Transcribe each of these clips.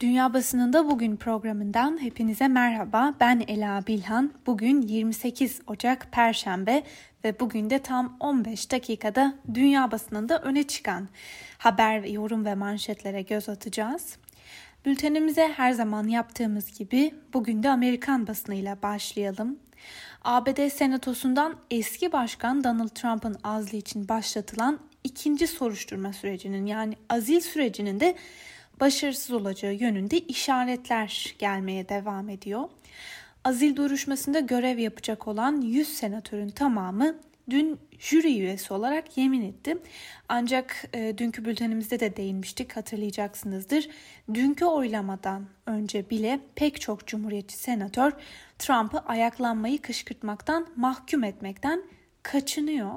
Dünya Basınında Bugün programından hepinize merhaba. Ben Ela Bilhan. Bugün 28 Ocak Perşembe ve bugün de tam 15 dakikada dünya basınında öne çıkan haber, yorum ve manşetlere göz atacağız. Bültenimize her zaman yaptığımız gibi bugün de Amerikan basınıyla başlayalım. ABD Senatosu'ndan eski başkan Donald Trump'ın azli için başlatılan ikinci soruşturma sürecinin yani azil sürecinin de başarısız olacağı yönünde işaretler gelmeye devam ediyor. Azil duruşmasında görev yapacak olan 100 senatörün tamamı dün jüri üyesi olarak yemin etti. Ancak e, dünkü bültenimizde de değinmiştik hatırlayacaksınızdır. Dünkü oylamadan önce bile pek çok cumhuriyetçi senatör Trump'ı ayaklanmayı kışkırtmaktan, mahkum etmekten kaçınıyor.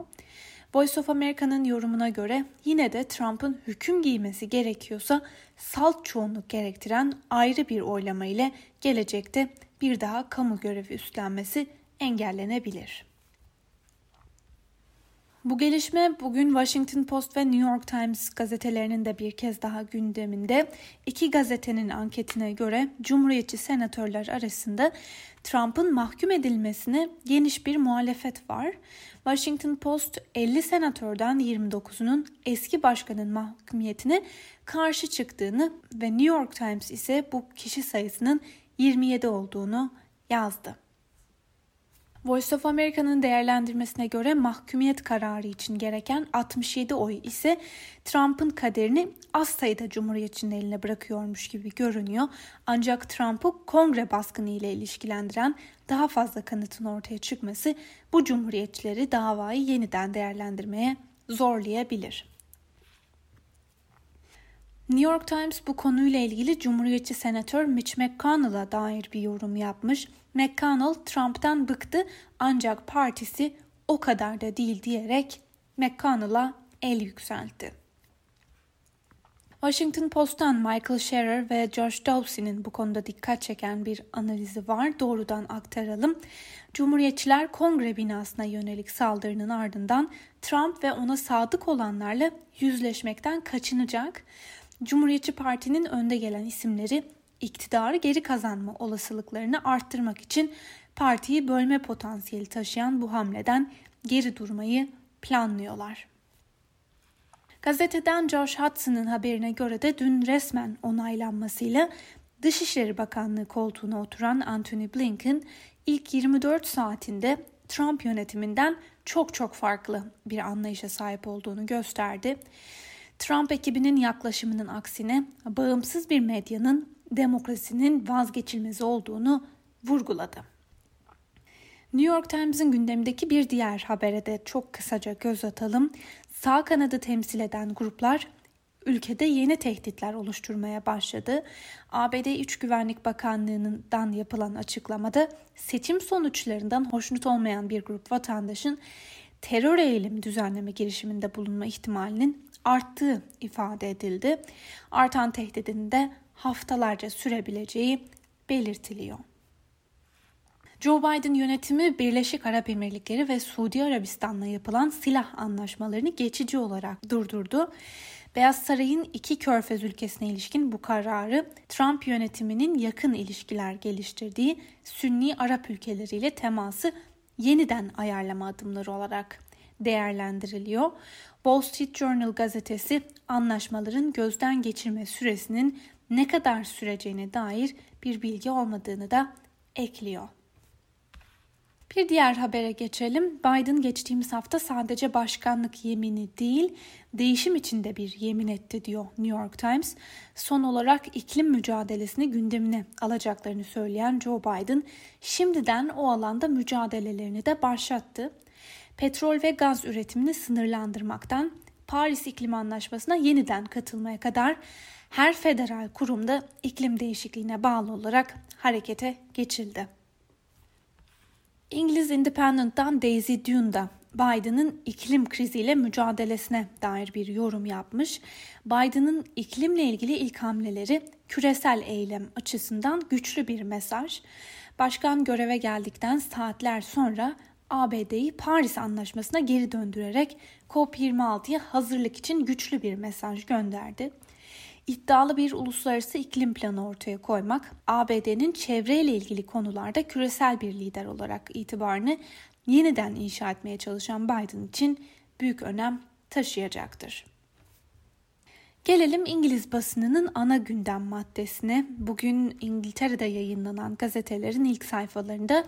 Voice of America'nın yorumuna göre yine de Trump'ın hüküm giymesi gerekiyorsa salt çoğunluk gerektiren ayrı bir oylama ile gelecekte bir daha kamu görevi üstlenmesi engellenebilir. Bu gelişme bugün Washington Post ve New York Times gazetelerinin de bir kez daha gündeminde. İki gazetenin anketine göre Cumhuriyetçi senatörler arasında Trump'ın mahkum edilmesine geniş bir muhalefet var. Washington Post 50 senatörden 29'unun eski başkanın mahkumiyetine karşı çıktığını ve New York Times ise bu kişi sayısının 27 olduğunu yazdı. Voice of America'nın değerlendirmesine göre mahkumiyet kararı için gereken 67 oy ise Trump'ın kaderini az sayıda cumhuriyetçinin eline bırakıyormuş gibi görünüyor. Ancak Trump'ı kongre baskını ile ilişkilendiren daha fazla kanıtın ortaya çıkması bu cumhuriyetçileri davayı yeniden değerlendirmeye zorlayabilir. New York Times bu konuyla ilgili Cumhuriyetçi Senatör Mitch McConnell'a dair bir yorum yapmış. McConnell Trump'tan bıktı ancak partisi o kadar da değil diyerek McConnell'a el yükseltti. Washington Post'tan Michael Scherer ve Josh Dawsey'nin bu konuda dikkat çeken bir analizi var. Doğrudan aktaralım. Cumhuriyetçiler kongre binasına yönelik saldırının ardından Trump ve ona sadık olanlarla yüzleşmekten kaçınacak. Cumhuriyetçi Parti'nin önde gelen isimleri iktidarı geri kazanma olasılıklarını arttırmak için partiyi bölme potansiyeli taşıyan bu hamleden geri durmayı planlıyorlar. Gazeteden Josh Hudson'ın haberine göre de dün resmen onaylanmasıyla Dışişleri Bakanlığı koltuğuna oturan Antony Blinken ilk 24 saatinde Trump yönetiminden çok çok farklı bir anlayışa sahip olduğunu gösterdi. Trump ekibinin yaklaşımının aksine bağımsız bir medyanın demokrasinin vazgeçilmezi olduğunu vurguladı. New York Times'ın gündemindeki bir diğer habere de çok kısaca göz atalım. Sağ kanadı temsil eden gruplar ülkede yeni tehditler oluşturmaya başladı. ABD İç Güvenlik Bakanlığı'ndan yapılan açıklamada seçim sonuçlarından hoşnut olmayan bir grup vatandaşın terör eylemi düzenleme girişiminde bulunma ihtimalinin arttığı ifade edildi. Artan tehdidin de haftalarca sürebileceği belirtiliyor. Joe Biden yönetimi Birleşik Arap Emirlikleri ve Suudi Arabistan'la yapılan silah anlaşmalarını geçici olarak durdurdu. Beyaz Saray'ın iki körfez ülkesine ilişkin bu kararı Trump yönetiminin yakın ilişkiler geliştirdiği Sünni Arap ülkeleriyle teması yeniden ayarlama adımları olarak değerlendiriliyor. Wall Street Journal gazetesi anlaşmaların gözden geçirme süresinin ne kadar süreceğine dair bir bilgi olmadığını da ekliyor. Bir diğer habere geçelim. Biden geçtiğimiz hafta sadece başkanlık yemini değil, değişim içinde bir yemin etti diyor New York Times. Son olarak iklim mücadelesini gündemine alacaklarını söyleyen Joe Biden şimdiden o alanda mücadelelerini de başlattı. Petrol ve gaz üretimini sınırlandırmaktan Paris İklim Anlaşması'na yeniden katılmaya kadar her federal kurumda iklim değişikliğine bağlı olarak harekete geçildi. İngiliz Independent'tan Daisy Dune da Biden'ın iklim kriziyle mücadelesine dair bir yorum yapmış. Biden'ın iklimle ilgili ilk hamleleri küresel eylem açısından güçlü bir mesaj. Başkan göreve geldikten saatler sonra ABD'yi Paris Anlaşması'na geri döndürerek COP26'ya hazırlık için güçlü bir mesaj gönderdi. iddialı bir uluslararası iklim planı ortaya koymak, ABD'nin çevreyle ilgili konularda küresel bir lider olarak itibarını yeniden inşa etmeye çalışan Biden için büyük önem taşıyacaktır. Gelelim İngiliz basınının ana gündem maddesine. Bugün İngiltere'de yayınlanan gazetelerin ilk sayfalarında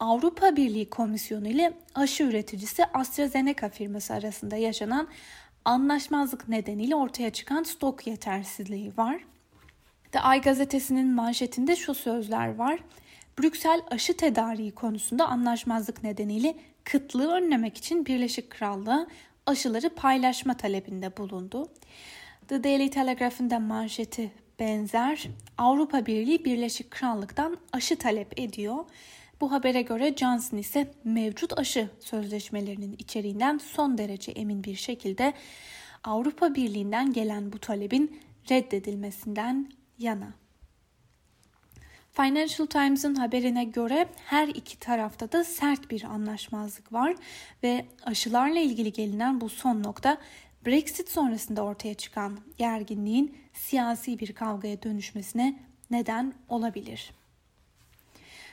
Avrupa Birliği Komisyonu ile aşı üreticisi AstraZeneca firması arasında yaşanan anlaşmazlık nedeniyle ortaya çıkan stok yetersizliği var. The Ay gazetesinin manşetinde şu sözler var. Brüksel aşı tedariği konusunda anlaşmazlık nedeniyle kıtlığı önlemek için Birleşik Krallığı aşıları paylaşma talebinde bulundu. The Daily Telegraph'ın da manşeti benzer. Avrupa Birliği Birleşik Krallık'tan aşı talep ediyor. Bu habere göre Johnson ise mevcut aşı sözleşmelerinin içeriğinden son derece emin bir şekilde Avrupa Birliği'nden gelen bu talebin reddedilmesinden yana. Financial Times'ın haberine göre her iki tarafta da sert bir anlaşmazlık var ve aşılarla ilgili gelinen bu son nokta Brexit sonrasında ortaya çıkan gerginliğin siyasi bir kavgaya dönüşmesine neden olabilir.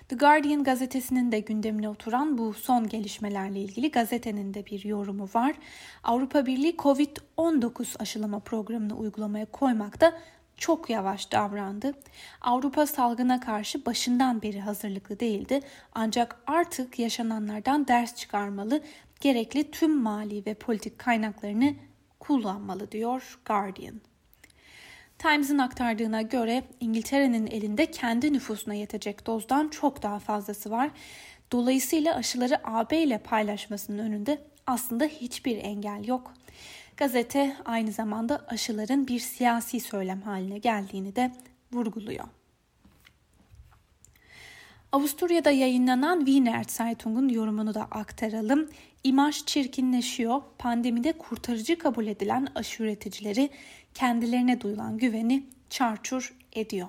The Guardian gazetesinin de gündemine oturan bu son gelişmelerle ilgili gazetenin de bir yorumu var. Avrupa Birliği Covid-19 aşılama programını uygulamaya koymakta çok yavaş davrandı. Avrupa salgına karşı başından beri hazırlıklı değildi. Ancak artık yaşananlardan ders çıkarmalı, gerekli tüm mali ve politik kaynaklarını kullanmalı diyor Guardian. Times'ın aktardığına göre İngiltere'nin elinde kendi nüfusuna yetecek dozdan çok daha fazlası var. Dolayısıyla aşıları AB ile paylaşmasının önünde aslında hiçbir engel yok. Gazete aynı zamanda aşıların bir siyasi söylem haline geldiğini de vurguluyor. Avusturya'da yayınlanan Wiener Zeitung'un yorumunu da aktaralım. İmaj çirkinleşiyor. Pandemide kurtarıcı kabul edilen aşı üreticileri kendilerine duyulan güveni çarçur ediyor.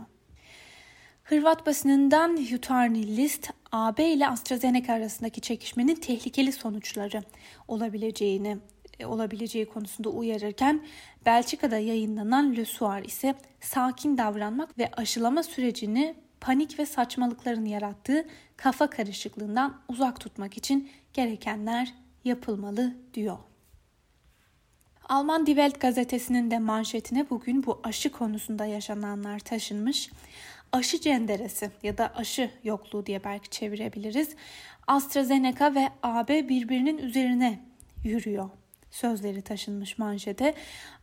Hırvat basınından Jutarnyi List, AB ile AstraZeneca arasındaki çekişmenin tehlikeli sonuçları olabileceğini e, olabileceği konusunda uyarırken Belçika'da yayınlanan Le Soir ise sakin davranmak ve aşılama sürecini panik ve saçmalıkların yarattığı kafa karışıklığından uzak tutmak için gerekenler yapılmalı diyor. Alman Die Welt gazetesinin de manşetine bugün bu aşı konusunda yaşananlar taşınmış. Aşı cenderesi ya da aşı yokluğu diye belki çevirebiliriz. AstraZeneca ve AB birbirinin üzerine yürüyor sözleri taşınmış manşete.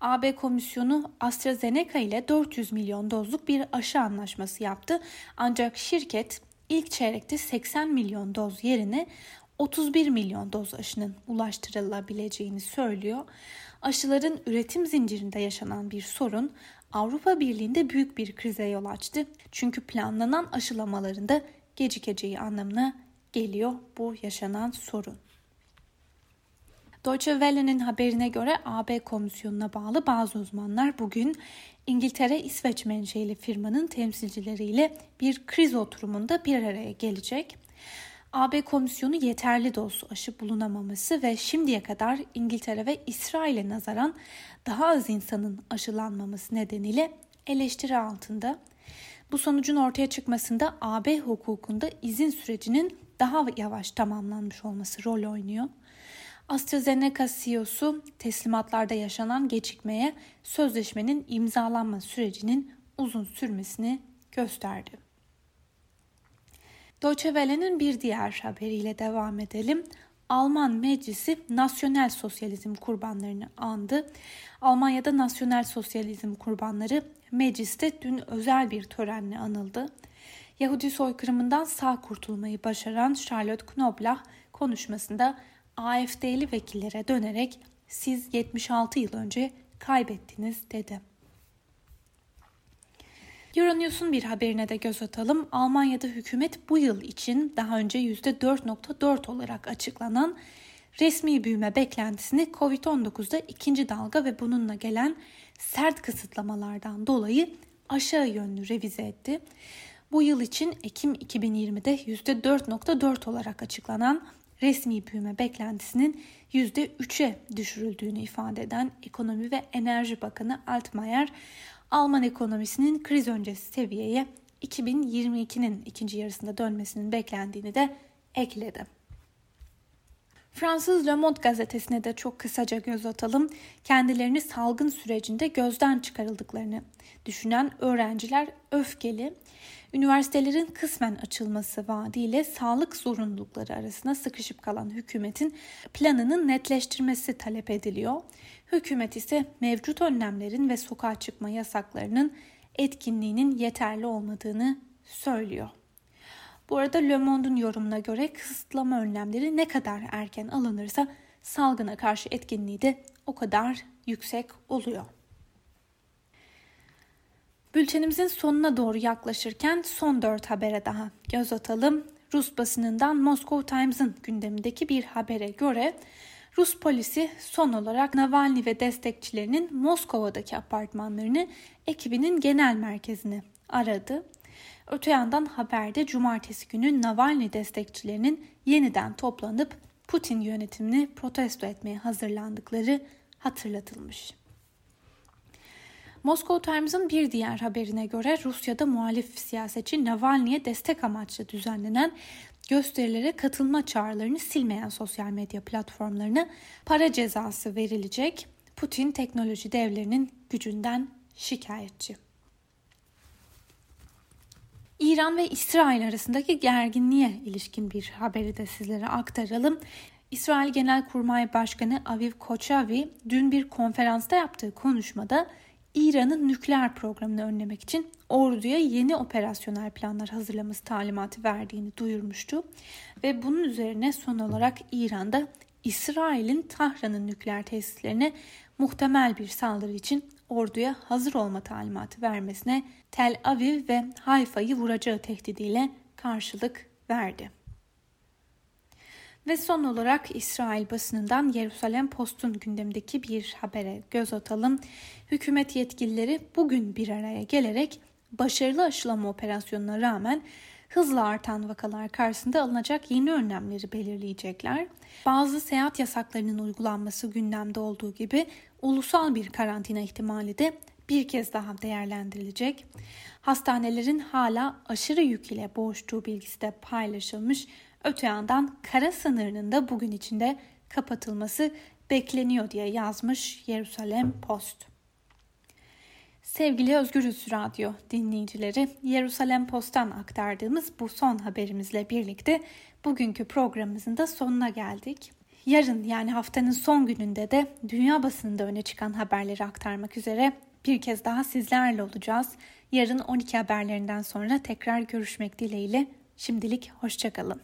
AB komisyonu AstraZeneca ile 400 milyon dozluk bir aşı anlaşması yaptı. Ancak şirket ilk çeyrekte 80 milyon doz yerine 31 milyon doz aşının ulaştırılabileceğini söylüyor. Aşıların üretim zincirinde yaşanan bir sorun Avrupa Birliği'nde büyük bir krize yol açtı. Çünkü planlanan aşılamalarında gecikeceği anlamına geliyor bu yaşanan sorun. Deutsche Welle'nin haberine göre AB komisyonuna bağlı bazı uzmanlar bugün İngiltere İsveç menşeli firmanın temsilcileriyle bir kriz oturumunda bir araya gelecek. AB komisyonu yeterli doz aşı bulunamaması ve şimdiye kadar İngiltere ve İsrail'e nazaran daha az insanın aşılanmaması nedeniyle eleştiri altında. Bu sonucun ortaya çıkmasında AB hukukunda izin sürecinin daha yavaş tamamlanmış olması rol oynuyor. AstraZeneca CEO'su teslimatlarda yaşanan gecikmeye sözleşmenin imzalanma sürecinin uzun sürmesini gösterdi. Deutsche Welle'nin bir diğer haberiyle devam edelim. Alman Meclisi nasyonel sosyalizm kurbanlarını andı. Almanya'da nasyonel sosyalizm kurbanları mecliste dün özel bir törenle anıldı. Yahudi soykırımından sağ kurtulmayı başaran Charlotte Knobloch konuşmasında AFD'li vekillere dönerek siz 76 yıl önce kaybettiniz dedi. Euronews'un bir haberine de göz atalım. Almanya'da hükümet bu yıl için daha önce %4.4 olarak açıklanan resmi büyüme beklentisini Covid-19'da ikinci dalga ve bununla gelen sert kısıtlamalardan dolayı aşağı yönlü revize etti. Bu yıl için Ekim 2020'de %4.4 olarak açıklanan resmi büyüme beklentisinin %3'e düşürüldüğünü ifade eden Ekonomi ve Enerji Bakanı Altmaier, Alman ekonomisinin kriz öncesi seviyeye 2022'nin ikinci yarısında dönmesinin beklendiğini de ekledi. Fransız Le Monde gazetesine de çok kısaca göz atalım. Kendilerini salgın sürecinde gözden çıkarıldıklarını düşünen öğrenciler öfkeli. Üniversitelerin kısmen açılması vaadiyle sağlık zorunlulukları arasında sıkışıp kalan hükümetin planının netleştirmesi talep ediliyor. Hükümet ise mevcut önlemlerin ve sokağa çıkma yasaklarının etkinliğinin yeterli olmadığını söylüyor. Bu arada Le Monde'un yorumuna göre kısıtlama önlemleri ne kadar erken alınırsa salgına karşı etkinliği de o kadar yüksek oluyor. Bültenimizin sonuna doğru yaklaşırken son dört habere daha göz atalım. Rus basınından Moscow Times'ın gündemindeki bir habere göre Rus polisi son olarak Navalny ve destekçilerinin Moskova'daki apartmanlarını ekibinin genel merkezini aradı. Öte yandan haberde cumartesi günü Navalny destekçilerinin yeniden toplanıp Putin yönetimini protesto etmeye hazırlandıkları hatırlatılmış. Moscow Times'ın bir diğer haberine göre Rusya'da muhalif siyasetçi Navalny'e destek amaçlı düzenlenen gösterilere katılma çağrılarını silmeyen sosyal medya platformlarına para cezası verilecek. Putin teknoloji devlerinin gücünden şikayetçi. İran ve İsrail arasındaki gerginliğe ilişkin bir haberi de sizlere aktaralım. İsrail Genelkurmay Başkanı Aviv Koçavi dün bir konferansta yaptığı konuşmada İran'ın nükleer programını önlemek için orduya yeni operasyonel planlar hazırlaması talimatı verdiğini duyurmuştu. Ve bunun üzerine son olarak İran'da İsrail'in Tahran'ın nükleer tesislerine muhtemel bir saldırı için orduya hazır olma talimatı vermesine Tel Aviv ve Hayfa'yı vuracağı tehdidiyle karşılık verdi. Ve son olarak İsrail basınından Yerusalem Post'un gündemdeki bir habere göz atalım. Hükümet yetkilileri bugün bir araya gelerek başarılı aşılama operasyonuna rağmen hızla artan vakalar karşısında alınacak yeni önlemleri belirleyecekler. Bazı seyahat yasaklarının uygulanması gündemde olduğu gibi ulusal bir karantina ihtimali de bir kez daha değerlendirilecek. Hastanelerin hala aşırı yük ile boğuştuğu bilgisi de paylaşılmış. Öte yandan kara sınırının da bugün içinde kapatılması bekleniyor diye yazmış Yerusalem Post. Sevgili Özgürüz Radyo dinleyicileri, Yerusalem Post'tan aktardığımız bu son haberimizle birlikte bugünkü programımızın da sonuna geldik. Yarın yani haftanın son gününde de dünya basınında öne çıkan haberleri aktarmak üzere bir kez daha sizlerle olacağız. Yarın 12 haberlerinden sonra tekrar görüşmek dileğiyle. Şimdilik hoşçakalın.